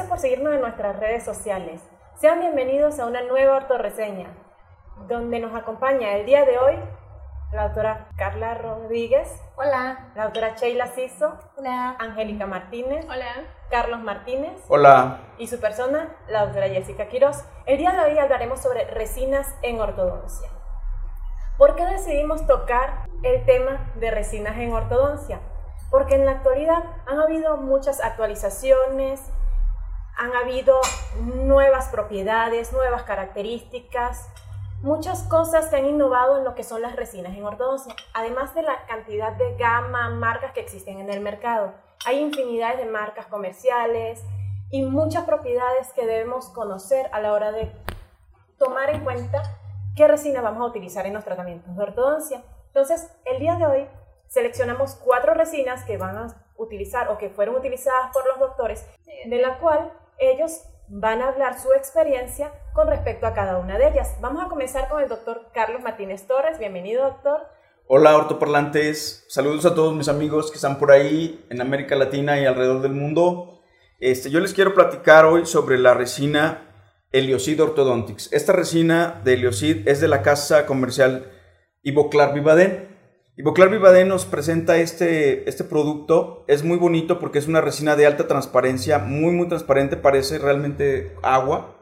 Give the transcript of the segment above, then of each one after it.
gracias por seguirnos en nuestras redes sociales. Sean bienvenidos a una nueva ortoreseña, donde nos acompaña el día de hoy la doctora Carla Rodríguez. Hola. La doctora Sheila Siso. Hola. Angélica Martínez. Hola. Carlos Martínez. Hola. Y su persona, la doctora Jessica Quiroz. El día de hoy hablaremos sobre resinas en ortodoncia. ¿Por qué decidimos tocar el tema de resinas en ortodoncia? Porque en la actualidad han habido muchas actualizaciones, han habido nuevas propiedades, nuevas características, muchas cosas que han innovado en lo que son las resinas en ortodoncia, además de la cantidad de gama, marcas que existen en el mercado. Hay infinidades de marcas comerciales y muchas propiedades que debemos conocer a la hora de tomar en cuenta qué resina vamos a utilizar en los tratamientos de ortodoncia. Entonces, el día de hoy seleccionamos cuatro resinas que van a utilizar o que fueron utilizadas por los doctores, de la cual ellos van a hablar su experiencia con respecto a cada una de ellas. Vamos a comenzar con el doctor Carlos Martínez Torres. Bienvenido, doctor. Hola, ortoparlantes. Saludos a todos mis amigos que están por ahí en América Latina y alrededor del mundo. Este, yo les quiero platicar hoy sobre la resina Heliocid Orthodontics. Esta resina de Heliocid es de la casa comercial Ivoclar Vivaden. Ivoclar Vivaden nos presenta este, este producto. Es muy bonito porque es una resina de alta transparencia, muy muy transparente, parece realmente agua.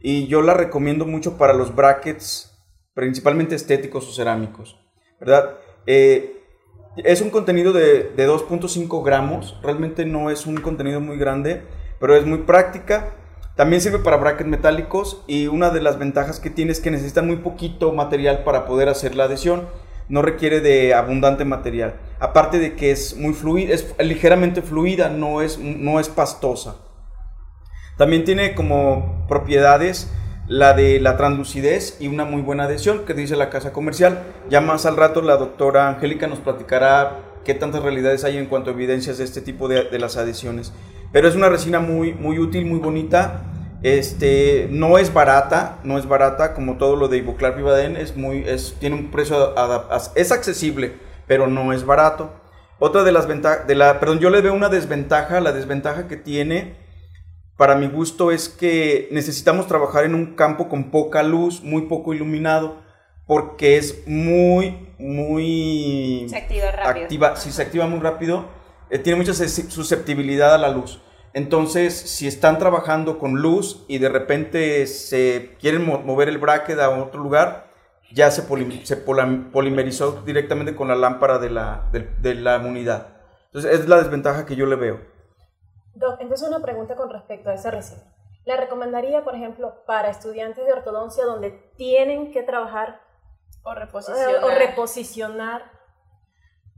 Y yo la recomiendo mucho para los brackets, principalmente estéticos o cerámicos. ¿Verdad? Eh, es un contenido de, de 2.5 gramos, realmente no es un contenido muy grande, pero es muy práctica también sirve para brackets metálicos y una de las ventajas que tiene es que necesitan muy poquito material para poder hacer la adhesión. No requiere de abundante material. Aparte de que es muy fluida, es ligeramente fluida, no es, no es pastosa. También tiene como propiedades la de la translucidez y una muy buena adhesión que dice la casa comercial. Ya más al rato la doctora Angélica nos platicará qué tantas realidades hay en cuanto a evidencias de este tipo de, las adhesiones. Pero es una resina muy, muy útil, muy bonita. Este, no es barata, no es barata como todo lo de Ivoclar Vivaden, es muy, es, tiene un precio, es accesible, pero no es barato. Otra de las ventajas, de la, perdón, yo le veo una desventaja, la desventaja que tiene, para mi gusto, es que necesitamos trabajar en un campo con poca luz, muy poco iluminado, porque es muy, muy... Se activa rápido. Activa, si se activa muy rápido, eh, tiene mucha susceptibilidad a la luz. Entonces, si están trabajando con luz y de repente se quieren mover el bracket a otro lugar, ya se, se polimerizó directamente con la lámpara de la, de, de la unidad. Entonces, es la desventaja que yo le veo. Doc, entonces una pregunta con respecto a esa resina. ¿Le recomendaría, por ejemplo, para estudiantes de ortodoncia donde tienen que trabajar o reposicionar, o reposicionar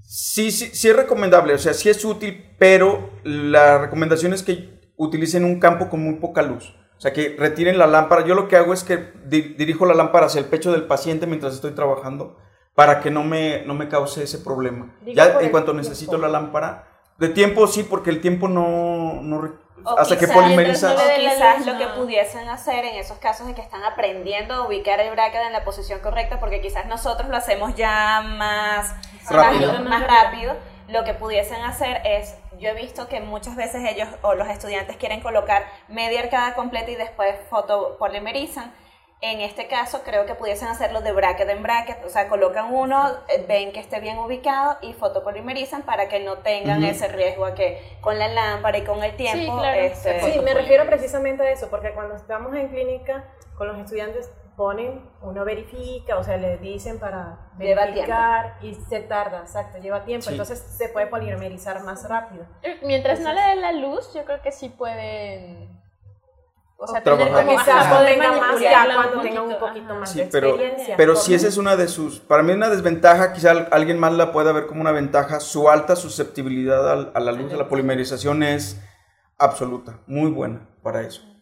Sí, sí, sí es recomendable, o sea, sí es útil, pero la recomendación es que utilicen un campo con muy poca luz. O sea, que retiren la lámpara. Yo lo que hago es que dirijo la lámpara hacia el pecho del paciente mientras estoy trabajando para que no me, no me cause ese problema. ya en cuanto necesito la lámpara, de tiempo sí, porque el tiempo no, no hasta que polimeriza. quizás lo que pudiesen hacer en esos casos de que están aprendiendo a ubicar el bracket en la posición correcta, porque quizás nosotros lo hacemos ya más rápido. Más, rápido. Lo que pudiesen hacer es, yo he visto que muchas veces ellos o los estudiantes quieren colocar media arcada completa y después fotopolimerizan en este caso creo que pudiesen hacerlo de bracket en bracket, o sea, colocan uno, eh, ven que esté bien ubicado y fotopolimerizan para que no tengan ese riesgo a que con la lámpara y con el tiempo... Sí, claro. Este, sí, me refiero precisamente a eso, porque cuando estamos en clínica con los estudiantes ponen, uno verifica, o sea, le dicen para verificar y se tarda, exacto, lleva tiempo, entonces se puede polimerizar más rápido. Mientras no le den la luz, yo creo que sí pueden o sea, tener como quizás tenga más ya cuando tenga un poquito más de pero, experiencia. Pero si esa es una de sus, para mí una desventaja, quizá alguien más la pueda ver como una ventaja, su alta susceptibilidad a, la luz, a la polimerización es absoluta, muy buena para eso.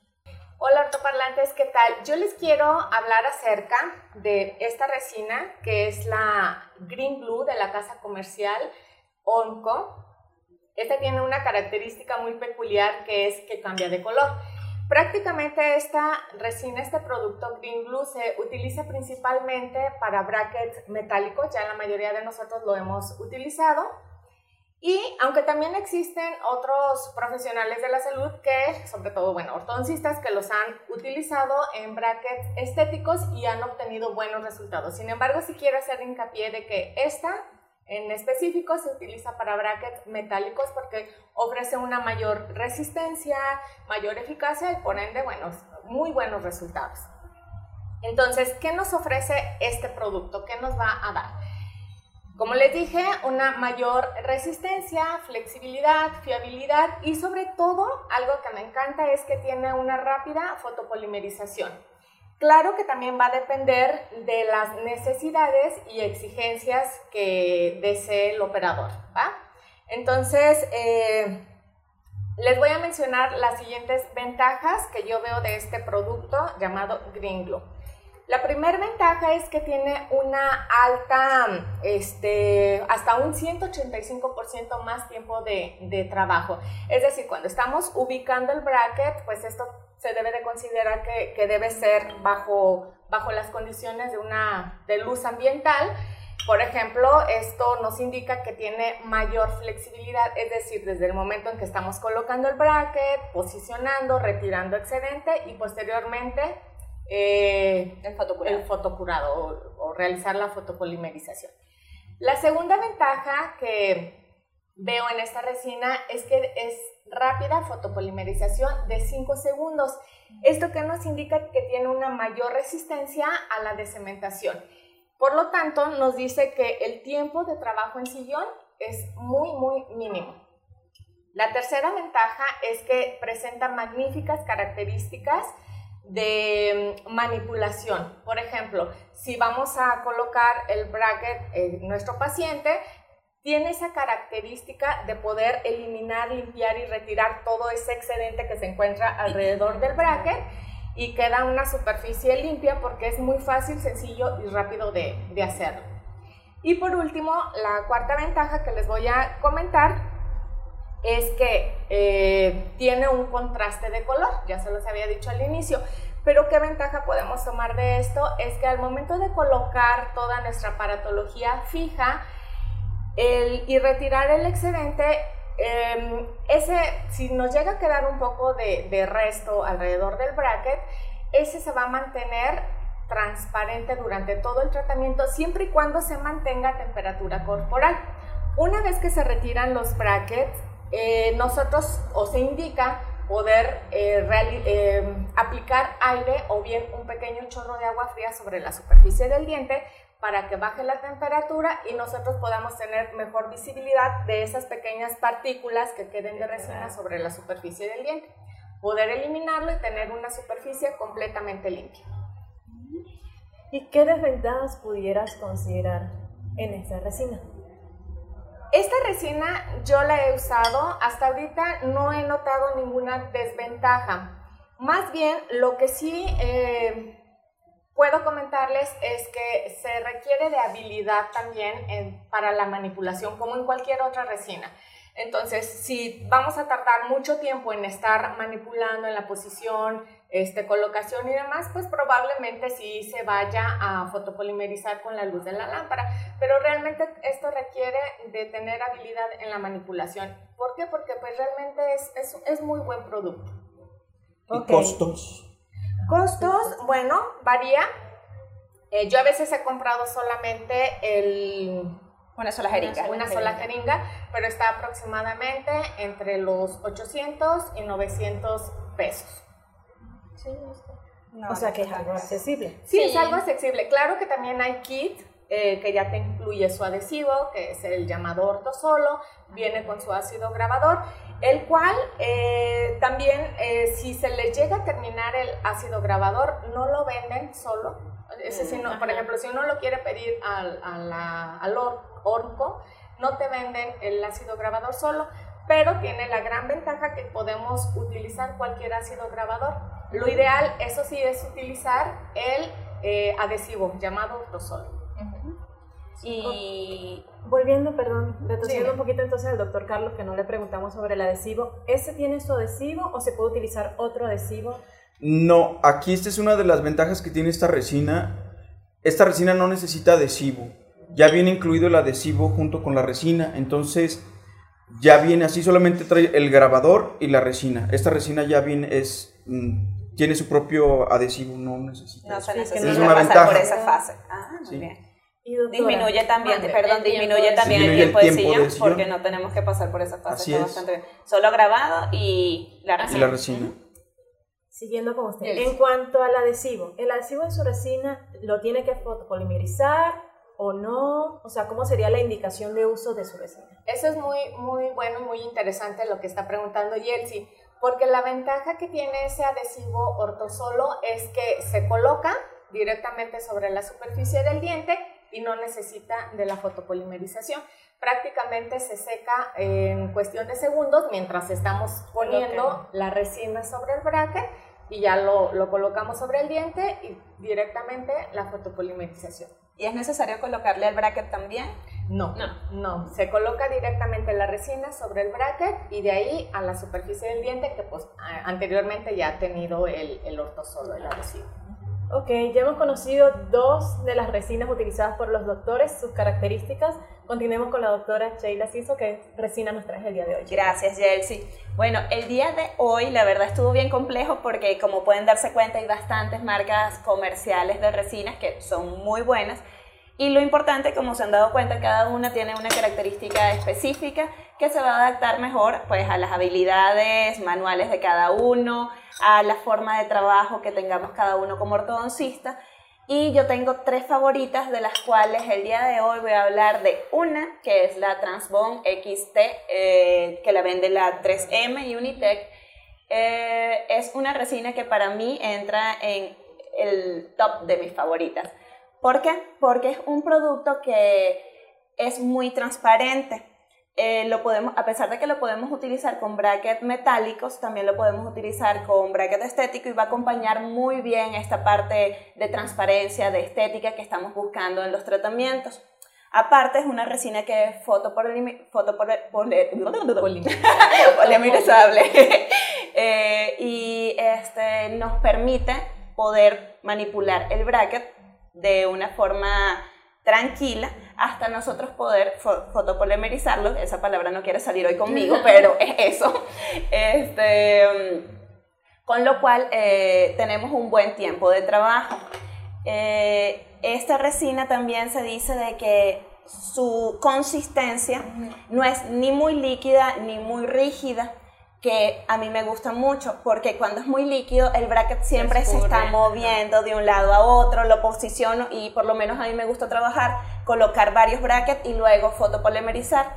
Hola ortoparlantes, ¿qué tal? Yo les quiero hablar acerca de esta resina que es la Green Blue de la casa comercial Onco. Esta tiene una característica muy peculiar que es que cambia de color. Prácticamente esta resina, este producto Green Blue se utiliza principalmente para brackets metálicos, ya la mayoría de nosotros lo hemos utilizado. Y aunque también existen otros profesionales de la salud que, sobre todo, bueno, ortodoncistas que los han utilizado en brackets estéticos y han obtenido buenos resultados. Sin embargo, si quiero hacer hincapié de que esta en específico se utiliza para brackets metálicos porque ofrece una mayor resistencia, mayor eficacia y por ende, bueno, muy buenos resultados. Entonces, ¿qué nos ofrece este producto? ¿Qué nos va a dar? Como les dije, una mayor resistencia, flexibilidad, fiabilidad y sobre todo, algo que me encanta es que tiene una rápida fotopolimerización. Claro que también va a depender de las necesidades y exigencias que desee el operador. Entonces, eh, les voy a mencionar las siguientes ventajas que yo veo de este producto llamado Green Glow. La primera ventaja es que tiene una alta, este, hasta un 185% más tiempo de, trabajo. Es decir, cuando estamos ubicando el bracket, pues esto se debe de considerar que, debe ser bajo, bajo las condiciones de, una, de luz ambiental. Por ejemplo, esto nos indica que tiene mayor flexibilidad, es decir, desde el momento en que estamos colocando el bracket, posicionando, retirando excedente y posteriormente eh, el, fotocurado, o, realizar la fotopolimerización. La segunda ventaja que veo en esta resina es que es rápida fotopolimerización de 5 segundos. Esto que nos indica que tiene una mayor resistencia a la decementación. Por lo tanto, nos dice que el tiempo de trabajo en sillón es muy, muy mínimo. La tercera ventaja es que presenta magníficas características de mm, manipulación. Por ejemplo, si vamos a colocar el bracket en nuestro paciente, tiene esa característica de poder eliminar, limpiar y retirar todo ese excedente que se encuentra alrededor del bracket y queda una superficie limpia porque es muy fácil, sencillo y rápido de, hacerlo. Y por último, la cuarta ventaja que les voy a comentar es que eh, tiene un contraste de color, ya se los había dicho al inicio, pero qué ventaja podemos tomar de esto es que al momento de colocar toda nuestra aparatología fija y retirar el excedente, em, ese, si nos llega a quedar un poco de, de resto alrededor del bracket, ese se va a mantener transparente durante todo el tratamiento siempre y cuando se mantenga temperatura corporal. Una vez que se retiran los brackets, eh, nosotros o se indica poder eh, eh, aplicar aire o bien un pequeño chorro de agua fría sobre la superficie del diente para que baje la temperatura y nosotros podamos tener mejor visibilidad de esas pequeñas partículas que queden de resina sobre la superficie del diente. Poder eliminarlo y tener una superficie completamente limpia. ¿Y qué desventajas pudieras considerar en esta resina? Esta resina yo la he usado, hasta ahorita no he notado ninguna desventaja. Más bien, lo que sí eh, puedo comentarles es que se requiere de habilidad también para la manipulación, como en cualquier otra resina. Entonces, si vamos a tardar mucho tiempo en estar manipulando en la posición, este, colocación y demás, pues probablemente sí se vaya a fotopolimerizar con la luz de la lámpara. Pero realmente esto requiere de tener habilidad en la manipulación. ¿Por qué? Porque pues realmente es, es, muy buen producto. ¿Y costos? Costos, bueno, varía. Eh, yo a veces he comprado solamente el una sola jeringa. Una, sola jeringa, pero está aproximadamente entre los 800 y 900 pesos. Sí, o sea que es algo accesible. Sí, es algo accesible. Claro que también hay kit eh, que ya te incluye su adhesivo, que es el llamado ortosolo, viene con su ácido grabador, el cual eh, también eh, si se le llega a terminar el ácido grabador, no lo venden solo. Ese, no, por ejemplo, si uno lo quiere pedir al, al orco, no te venden el ácido grabador solo, pero tiene la gran ventaja que podemos utilizar cualquier ácido grabador. Lo ideal, eso sí, es utilizar el eh, adhesivo llamado Ortosol. Y volviendo, perdón, retrocediendo un poquito entonces al doctor Carlos, que no le preguntamos sobre el adhesivo, ¿ese tiene su adhesivo o se puede utilizar otro adhesivo? No, aquí esta es una de las ventajas que tiene esta resina. Esta resina no necesita adhesivo ya viene incluido el adhesivo junto con la resina, entonces ya viene así, solamente trae el grabador y la resina. Esta resina ya viene, es, mm, tiene su propio adhesivo, no necesita. No eso. necesita es una pasar ventaja. por esa fase. Ah, muy Sí. bien. Y doctora, Disminuye también, Mande, perdón, el tiempo disminuye de también el el tiempo de sillón de sillón. porque no tenemos que pasar por esa fase. Así está es. bastante bien. Solo grabado y la Y resina. la resina. Siguiendo con usted. En cuanto al adhesivo, ¿el adhesivo en su resina lo tiene que fotopolimerizar o no? O sea, ¿cómo sería la indicación de uso de su resina? Eso es muy, muy bueno y muy interesante lo que está preguntando Yelsi, porque la ventaja que tiene ese adhesivo ortosolo es que se coloca directamente sobre la superficie del diente y no necesita de la fotopolimerización. Prácticamente se seca en cuestión de segundos mientras estamos poniendo la resina sobre el bracket y ya lo, lo colocamos sobre el diente y directamente la fotopolimerización. ¿Y es necesario colocarle el bracket también? No, no, no. Se coloca directamente la resina sobre el bracket y de ahí a la superficie del diente que pues a- anteriormente ya ha tenido el, el ortosolo, el adhesivo. Ok, ya hemos conocido dos de las resinas utilizadas por los doctores, sus características. Continuemos con la doctora Sheila Siso, que resina nos trae el día de hoy. Gracias, Jelsi. Bueno, el día de hoy la verdad estuvo bien complejo porque como pueden darse cuenta hay bastantes marcas comerciales de resinas que son muy buenas y lo importante, como se han dado cuenta, cada una tiene una característica específica que se va a adaptar mejor pues a las habilidades manuales de cada uno, a la forma de trabajo que tengamos cada uno como ortodoncista. Y yo tengo tres favoritas de las cuales el día de hoy voy a hablar de una que es la Transbone XT eh, que la vende la 3M y Unitec. Eh, es una resina que para mí entra en el top de mis favoritas. ¿Por qué? Porque es un producto que es muy transparente. Eh, lo podemos, a pesar de que lo podemos utilizar con brackets metálicos, también lo podemos utilizar con bracket estético y va a acompañar muy bien esta parte de transparencia, de estética que estamos buscando en los tratamientos. Aparte es una resina que es fotopolimi- Eh, y este, nos permite poder manipular el bracket de una forma tranquila hasta nosotros poder fo- fotopolimerizarlo. Esa palabra no quiere salir hoy conmigo, pero es eso. Este, mm, con lo cual eh, tenemos un buen tiempo de trabajo. Eh, esta resina también se dice de que su consistencia no es ni muy líquida ni muy rígida, que a mí me gusta mucho, porque cuando es muy líquido el bracket siempre se está moviendo de un lado a otro, lo posiciono y por lo menos a mí me gusta trabajar, colocar varios brackets y luego fotopolimerizar.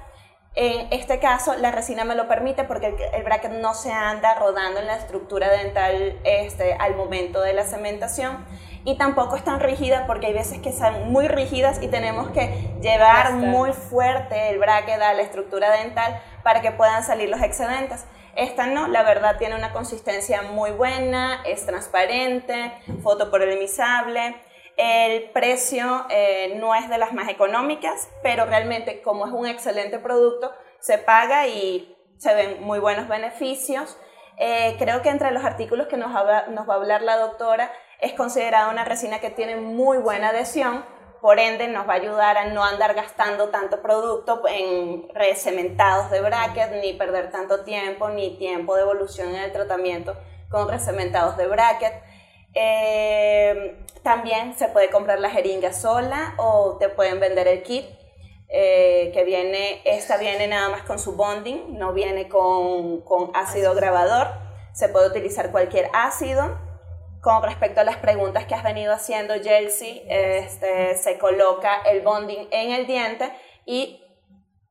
En este caso, la resina me lo permite porque el, el bracket no se anda rodando en la estructura dental este, al momento de la cementación y tampoco es tan rígida porque hay veces que son muy rígidas y tenemos que llevar muy fuerte el bracket a la estructura dental para que puedan salir los excedentes. Esta no, la verdad tiene una consistencia muy buena, es transparente, fotopolimizable. El precio eh, no es de las más económicas, pero realmente como es un excelente producto, se paga y se ven muy buenos beneficios. Eh, creo que entre los artículos que nos, habla- nos va a hablar la doctora es considerada una resina que tiene muy buena adhesión, por ende nos va a ayudar a no andar gastando tanto producto en recementados de bracket, ni perder tanto tiempo, ni tiempo de evolución en el tratamiento con recementados de bracket. Eh, también se puede comprar la jeringa sola o te pueden vender el kit eh, que viene, esta viene nada más con su bonding, no viene con, con ácido grabador. Se puede utilizar cualquier ácido. Con respecto a las preguntas que has venido haciendo, Chelsea, este, se coloca el bonding en el diente y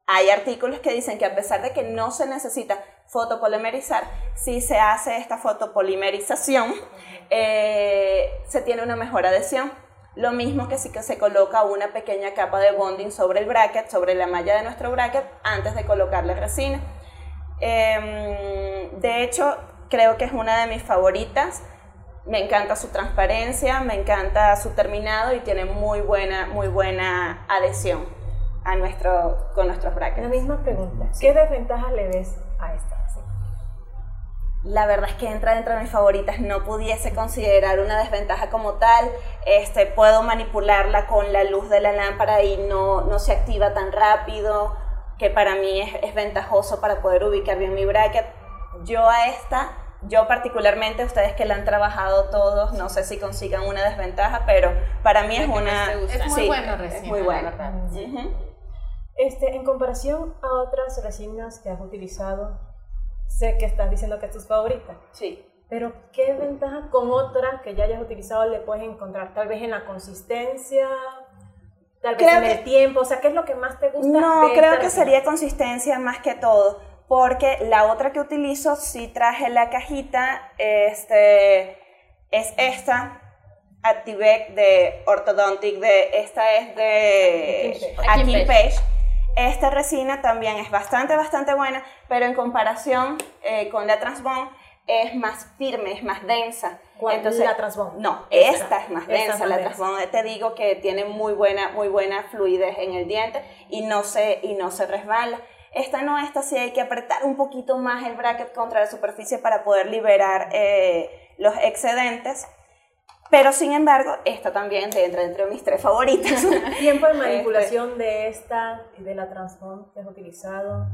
hay artículos que dicen que a pesar de que no se necesita fotopolimerizar, si se hace esta fotopolimerización, eh, se tiene una mejor adhesión. Lo mismo que si que se coloca una pequeña capa de bonding sobre el bracket, sobre la malla de nuestro bracket, antes de colocarle resina. Em, de hecho, creo que es una de mis favoritas. Me encanta su transparencia, me encanta su terminado y tiene muy buena, muy buena adhesión a nuestro, con nuestros La brackets. misma pregunta. ¿Qué desventajas le ves a esta? La verdad es que entra dentro de mis favoritas, no pudiese considerar una desventaja como tal. Este, puedo manipularla con la luz de la lámpara y no, no se activa tan rápido. que para mí es, es ventajoso para poder ubicar bien mi bracket. Yo a esta yo particularmente, ustedes que la han trabajado todos, no sé si consigan una desventaja, pero para mí es una... Es muy bueno Es muy bueno. Este, en comparación a otras resinas que has utilizado, sé que estás diciendo que es tu favorita. Sí. Pero, ¿qué ventaja con otras que ya hayas utilizado le puedes encontrar? Tal vez en la consistencia, tal vez en el tiempo, o sea, ¿qué es lo que más te gusta? No, creo que sería consistencia más que todo, porque la otra que utilizo, si traje la cajita, este, es esta, Activec de Orthodontic, de, esta es de Akin Page esta resina también es bastante, bastante buena, pero en comparación eh, con la Transbone es más firme, es más densa. ¿Cuál Entonces, la Transbone? No, esta, es más densa. la Transbone te digo que tiene muy buena, muy buena fluidez en el diente y no se, y no se resbala. Esta no, esta sí hay que apretar un poquito más el bracket contra la superficie para poder liberar eh, los excedentes. Pero sin embargo, esta también entra entre mis tres favoritas. ¿Tiempo de manipulación de esta y de la Transform que has utilizado?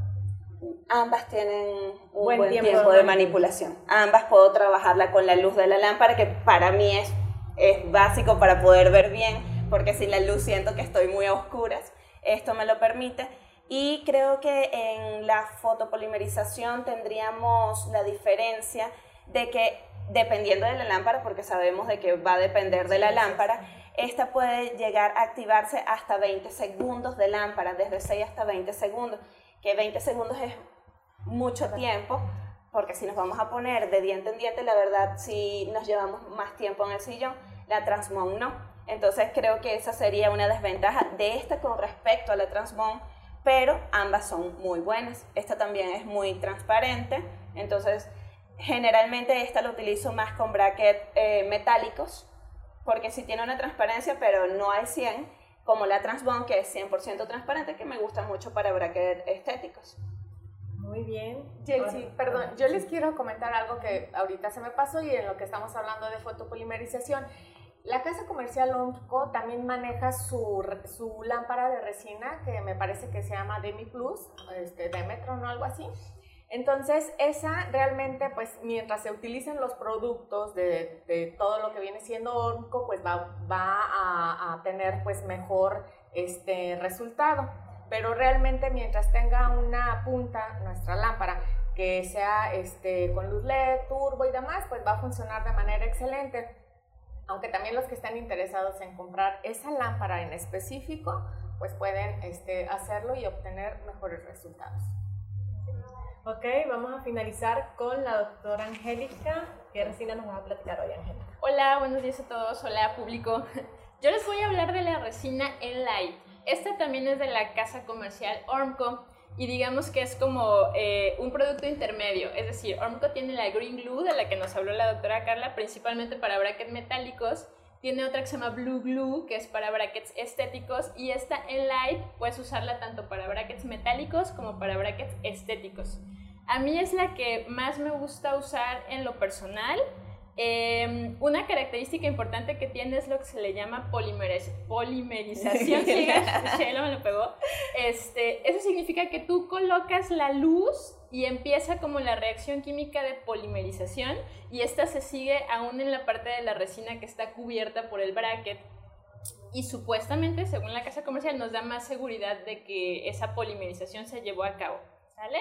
Ambas tienen un buen, tiempo, de manipulación. Ambas puedo trabajarla con la luz de la lámpara, que para mí es, es básico para poder ver bien, porque sin la luz siento que estoy muy a oscuras. Esto me lo permite. Y creo que en la fotopolimerización tendríamos la diferencia de que dependiendo de la lámpara, porque sabemos de que va a depender de la lámpara, esta puede llegar a activarse hasta 20 segundos de lámpara, desde 6 hasta 20 segundos, que 20 segundos es mucho tiempo, porque si nos vamos a poner de diente en diente, la verdad, si nos llevamos más tiempo en el sillón, la Transmon no. Entonces creo que esa sería una desventaja de esta con respecto a la Transmon, pero ambas son muy buenas. Esta también es muy transparente, entonces Generalmente esta la utilizo más con brackets eh, metálicos, porque sí tiene una transparencia, pero no hay 100, como la Transbond, que es 100% transparente, que me gusta mucho para brackets estéticos. Muy bien. Chelsea, perdón, yo les quiero comentar algo que ahorita se me pasó y en lo que estamos hablando de fotopolimerización. La casa comercial OMCO también maneja su, lámpara de resina que me parece que se llama Demi Plus, este, Demetron o algo así. Entonces, esa realmente, pues mientras se utilicen los productos de, todo lo que viene siendo Ormco, pues va, a, tener pues mejor este resultado. Pero realmente mientras tenga una punta, nuestra lámpara, que sea este, con luz LED, turbo y demás, pues va a funcionar de manera excelente. Aunque también los que estén interesados en comprar esa lámpara en específico, pues pueden este, hacerlo y obtener mejores resultados. Ok, vamos a finalizar con la doctora Angélica. ¿Qué resina nos va a platicar hoy, Angélica? Hola, buenos días a todos. Hola, público. Yo les voy a hablar de la resina Enlight. Esta también es de la casa comercial Ormco y digamos que es como eh, un producto intermedio. Es decir, Ormco tiene la Green Glue de la que nos habló la doctora Carla, principalmente para brackets metálicos tiene otra que se llama Blue Glue, que es para brackets estéticos. Y esta Enlight puedes usarla tanto para brackets metálicos como para brackets estéticos. A mí es la que más me gusta usar en lo personal. Em, una característica importante que tiene es lo que se le llama polimerización. sí, me lo pegó. Este, eso significa que tú colocas la luz y empieza como la reacción química de polimerización y esta se sigue aún en la parte de la resina que está cubierta por el bracket y supuestamente, según la casa comercial, nos da más seguridad de que esa polimerización se llevó a cabo, ¿sale?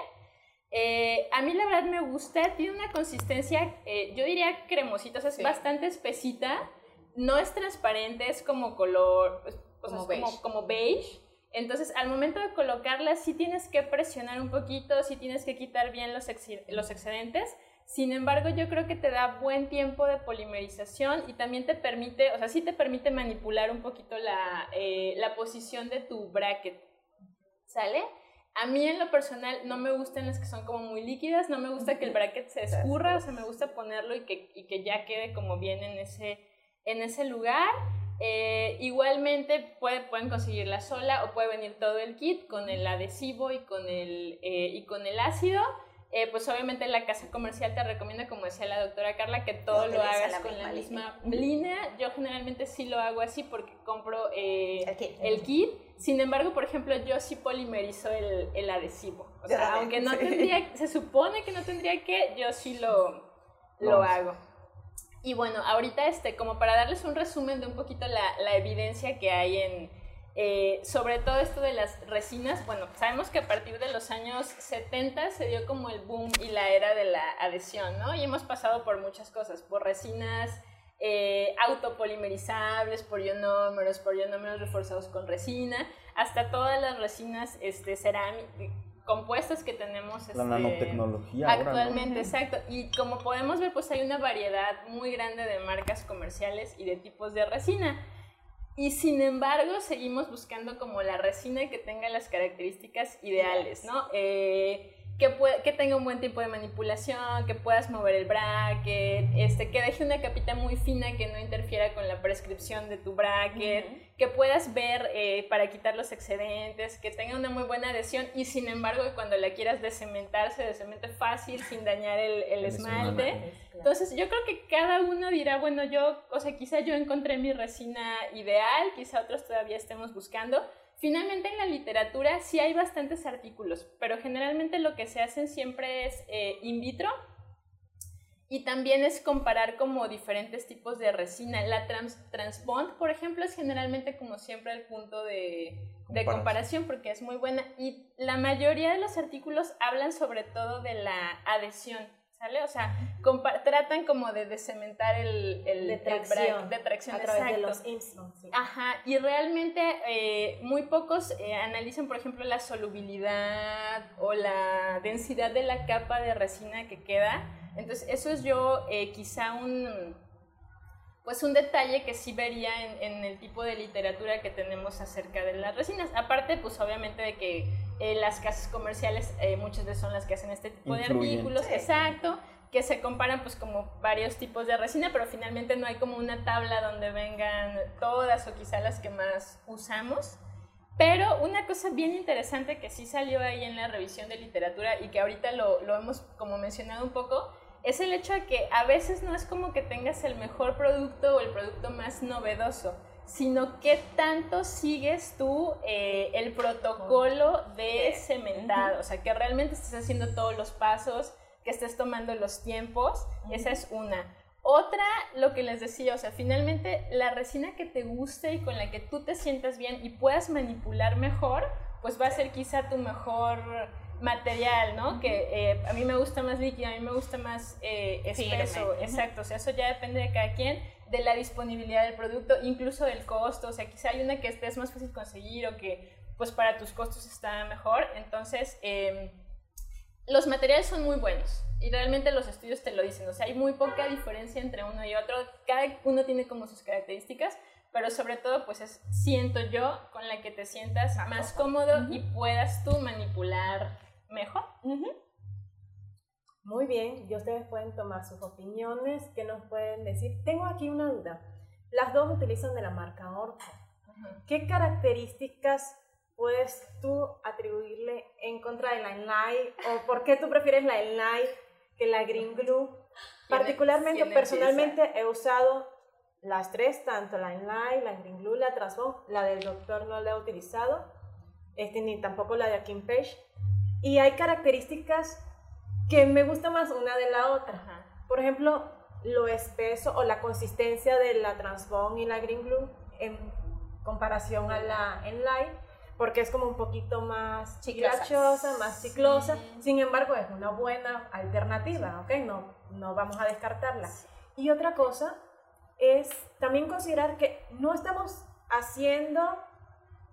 Eh, a mí la verdad me gusta, tiene una consistencia, eh, yo diría cremosita, o sea, es bastante espesita, no es transparente, es como color, pues, como, beige. como beige entonces, al momento de colocarla, sí tienes que presionar un poquito, sí tienes que quitar bien los, los excedentes. Sin embargo, yo creo que te da buen tiempo de polimerización y también te permite, o sea, sí te permite manipular un poquito la, eh, la posición de tu bracket. ¿Sale? A mí en lo personal no me gustan las que son como muy líquidas, no me gusta que el bracket se escurra, o sea, me gusta ponerlo y que, y que ya quede como bien en ese, en ese lugar. Eh, igualmente puede, pueden conseguirla sola o puede venir todo el kit con el adhesivo y con el, eh, y con el ácido. Eh, pues obviamente la casa comercial te recomienda, como decía la doctora Carla, que todo lo hagas con la misma línea. Yo generalmente sí lo hago así porque compro el kit. Sin embargo, por ejemplo, yo sí polimerizo el, el adhesivo. O sea, aunque no tendría, se supone que no tendría que, yo sí lo, lo hago. Y bueno, ahorita este, como para darles un resumen de un poquito la, la evidencia que hay en, eh, sobre todo esto de las resinas, bueno, sabemos que a partir de los años 70 se dio como el boom y la era de la adhesión, ¿no? Y hemos pasado por muchas cosas, por resinas eh, autopolimerizables, por ionómeros, por ionómeros reforzados con resina, hasta todas las resinas este, cerámicas compuestas que tenemos la este, nanotecnología actualmente, exacto. Y como podemos ver, pues hay una variedad muy grande de marcas comerciales y de tipos de resina. Y sin embargo, seguimos buscando como la resina que tenga las características ideales, ¿no? Eh, que, que tenga un buen tipo de manipulación, que puedas mover el bracket, este, que deje una capita muy fina que no interfiera con la prescripción de tu bracket, que puedas ver eh, para quitar los excedentes, que tenga una muy buena adhesión y sin embargo cuando la quieras descementar se descemente fácil sin dañar el, el esmalte. Entonces yo creo que cada uno dirá, bueno, yo, o sea, quizá yo encontré mi resina ideal, quizá otros todavía estemos buscando, Finalmente en la literatura sí hay bastantes artículos, pero generalmente lo que se hacen siempre es eh, in vitro y también es comparar como diferentes tipos de resina. La trans, Transbond, por ejemplo, es generalmente como siempre el punto de, de comparación porque es muy buena y la mayoría de los artículos hablan sobre todo de la adhesión ¿Sale? O sea, tratan como de cementar el, el, de tracción, de tracción a través de los sí. Ajá, y realmente eh, muy pocos eh, analizan, por ejemplo, la solubilidad o la densidad de la capa de resina que queda. Entonces, eso es yo eh, quizá un, pues un detalle que sí vería en, el tipo de literatura que tenemos acerca de las resinas. Aparte, pues obviamente de que eh, las casas comerciales eh, muchas veces son las que hacen este tipo de artículos, exacto, que se comparan pues como varios tipos de resina, pero finalmente no hay como una tabla donde vengan todas o quizá las que más usamos. Pero una cosa bien interesante que sí salió ahí en la revisión de literatura y que ahorita lo, lo hemos como mencionado un poco, es el hecho de que a veces no es como que tengas el mejor producto o el producto más novedoso, sino que tanto sigues tú eh, el protocolo de cementado, o sea, que realmente estés haciendo todos los pasos, que estés tomando los tiempos, esa es una. Otra, lo que les decía, o sea, finalmente la resina que te guste y con la que tú te sientas bien y puedas manipular mejor, pues va a ser quizá tu mejor material, ¿no? Que eh, a mí me gusta más líquido, a mí me gusta más eh, espeso, exacto, o sea, eso ya depende de cada quien, de la disponibilidad del producto, incluso del costo, o sea, quizá hay una que estés más fácil conseguir o que pues para tus costos está mejor, entonces em, los materiales son muy buenos y realmente los estudios te lo dicen, o sea, hay muy poca diferencia entre uno y otro, cada uno tiene como sus características, pero sobre todo pues es, siento yo, con la que te sientas más cómodo. y puedas tú manipular mejor. Muy bien, y ustedes pueden tomar sus opiniones, ¿qué nos pueden decir? Tengo aquí una duda. Las dos utilizan de la marca Orco. ¿Qué características puedes tú atribuirle en contra de la Enlight o por qué tú prefieres la Enlight que la Green Glue? Particularmente, personalmente he usado las tres, tanto la Enlight, la Green Glue, la Transform, la del doctor no la he utilizado, este, ni tampoco la de Akin Page. Y hay características que me gusta más una de la otra. Por ejemplo, lo espeso o la consistencia de la Transbone y la Green Glue en comparación a la Enlight, porque es como un poquito más chiclachosa, más chiclosa. Sin embargo, es una buena alternativa, ¿ok? No, no vamos a descartarla. Y otra cosa es también considerar que no estamos haciendo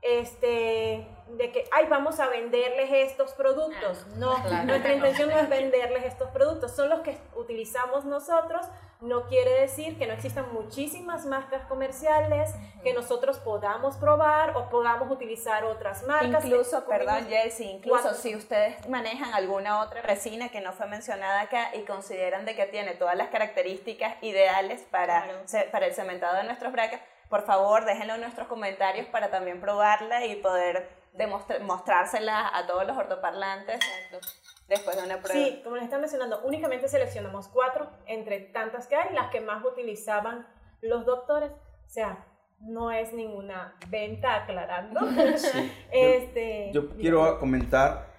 este, de que, ay, vamos a venderles estos productos. Ah, no, nuestra intención no es venderles estos productos, son los que utilizamos nosotros. No quiere decir que no existan muchísimas marcas comerciales que nosotros podamos probar o podamos utilizar otras marcas. Incluso, perdón, Jessy, incluso si ustedes manejan alguna otra resina que no fue mencionada acá y consideran de que tiene todas las características ideales para, para el cementado de nuestros brackets, por favor déjenlo en nuestros comentarios para también probarla y poder mostrársela a todos los ortoparlantes después de una prueba. Sí, como les están mencionando, únicamente seleccionamos cuatro entre tantas que hay, las que más utilizaban los doctores. O sea, no es ninguna venta, aclarando. este, yo, quiero comentar,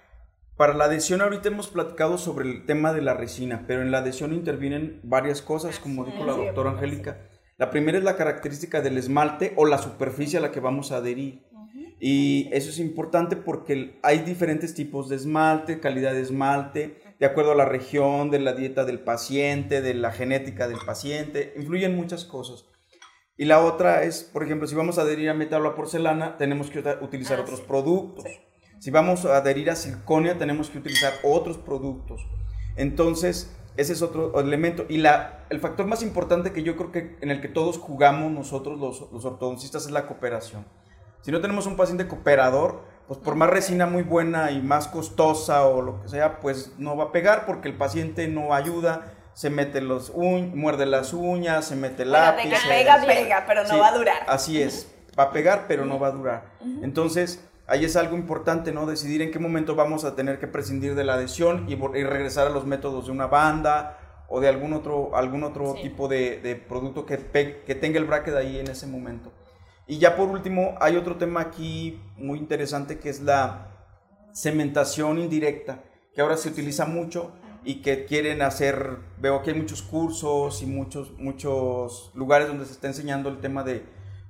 para la adhesión ahorita hemos platicado sobre el tema de la resina, pero en la adhesión intervienen varias cosas, como dijo la doctora Angélica. La primera es la característica del esmalte o la superficie a la que vamos a adherir. Y eso es importante porque hay diferentes tipos de esmalte, calidad de esmalte, de acuerdo a la región, de la dieta del paciente, de la genética del paciente, influyen muchas cosas. Y la otra es, por ejemplo, si vamos a adherir a metal o a porcelana, tenemos que utilizar ah, otros productos. Si vamos a adherir a circonia, tenemos que utilizar otros productos. Entonces, ese es otro elemento. Y la, el factor más importante que yo creo que en el que todos jugamos nosotros los, los ortodoncistas es la cooperación. Si no tenemos un paciente cooperador, pues por más resina muy buena y más costosa o lo que sea, pues no va a pegar porque el paciente no ayuda, se mete los uñ, muerde las uñas, se mete el lápiz. Pega, pega, pega, pero no va a durar. Así es, va a pegar, pero no va a durar. Entonces, ahí es algo importante, ¿no? Decidir en qué momento vamos a tener que prescindir de la adhesión y, regresar a los métodos de una banda o de algún otro, algún otro tipo de, producto que, que tenga el bracket ahí en ese momento. Y ya por último, hay otro tema aquí muy interesante que es la cementación indirecta, que ahora se utiliza mucho y que quieren hacer, veo que hay muchos cursos y muchos, muchos lugares donde se está enseñando el tema de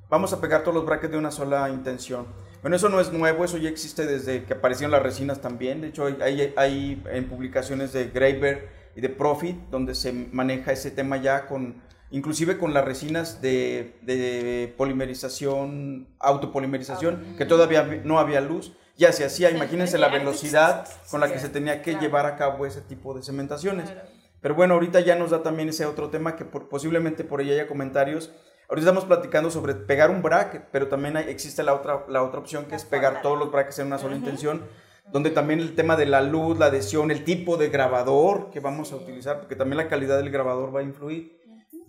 vamos a pegar todos los brackets de una sola intención. Bueno, eso no es nuevo, eso ya existe desde que aparecieron las resinas también. De hecho, hay, hay en publicaciones de Graeber y de Profit donde se maneja ese tema ya con, inclusive con las resinas de, de polimerización, autopolimerización, que todavía no había luz. Ya se hacía, imagínense la velocidad con la que se tenía que llevar a cabo ese tipo de cementaciones. Pero bueno, ahorita ya nos da también ese otro tema que posiblemente por ahí haya comentarios. Ahorita estamos platicando sobre pegar un bracket, pero también existe la otra, la otra opción que es pegar todos los brackets en una sola intención, donde también el tema de la luz, la adhesión, el tipo de grabador que vamos a utilizar, porque también la calidad del grabador va a influir.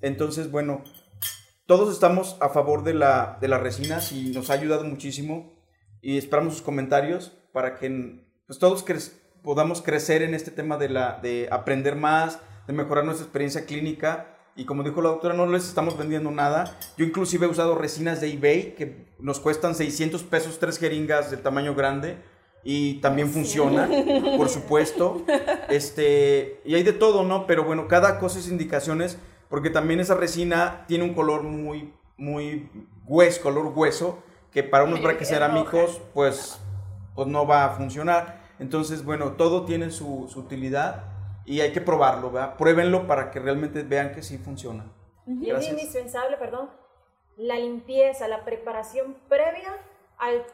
Entonces, bueno, todos estamos a favor de la, de las resinas y nos ha ayudado muchísimo y esperamos sus comentarios para que pues, todos podamos crecer en este tema de, la, de aprender más, de mejorar nuestra experiencia clínica. Y como dijo la doctora, no les estamos vendiendo nada. Yo inclusive he usado resinas de eBay que nos cuestan 600 pesos, tres jeringas de tamaño grande. Y también funciona, por supuesto. Este, y hay de todo, ¿no? Pero bueno, cada cosa es indicaciones, porque también esa resina tiene un color muy, muy hueso, color hueso, que para unos braques cerámicos pues, pues no va a funcionar. Entonces, bueno, todo tiene su, su utilidad y hay que probarlo, ¿verdad? Pruébenlo para que realmente vean que sí funciona. Y es indispensable, perdón, la limpieza, la preparación previa al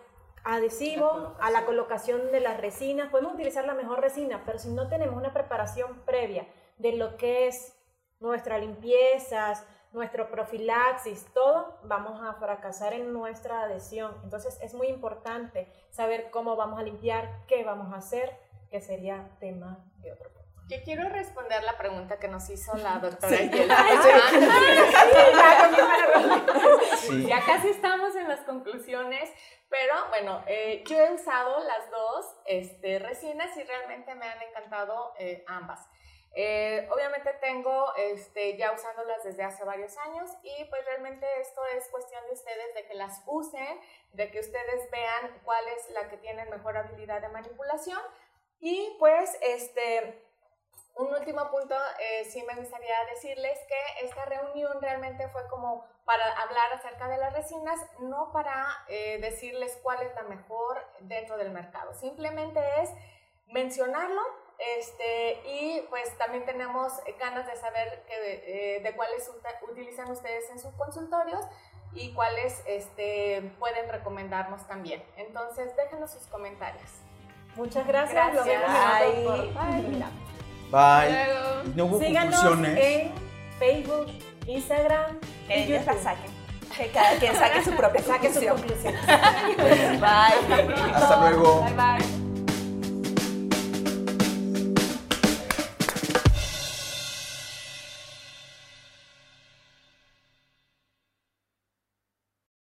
adhesivo, a la colocación de las resinas. Podemos utilizar la mejor resina, pero si no tenemos una preparación previa de lo que es nuestra limpieza, nuestro profilaxis, todo, vamos a fracasar en nuestra adhesión. Entonces es muy importante saber cómo vamos a limpiar, qué vamos a hacer, que sería tema de otro punto. Yo quiero responder la pregunta que nos hizo la doctora Ya casi estamos en las conclusiones, pero bueno, eh, yo he usado las dos este, resinas y realmente me han encantado eh, ambas. Eh, obviamente tengo este, ya usándolas desde hace varios años y pues realmente esto es cuestión de ustedes de que las usen, de que ustedes vean cuál es la que tiene mejor habilidad de manipulación y pues este... Un último punto, eh, sí me gustaría decirles que esta reunión realmente fue como para hablar acerca de las resinas, no para eh, decirles cuál es la mejor dentro del mercado. Simplemente es mencionarlo este, y pues también tenemos ganas de saber que, eh, de cuáles utilizan ustedes en sus consultorios y cuáles este, pueden recomendarnos también. Entonces, déjenos sus comentarios. Muchas gracias. gracias. Bye. Bye. No hubo Síganos en Facebook, Instagram y YouTube. saquen. Que cada quien saque su propia saque su conclusión. bye. Hasta luego. Bye bye.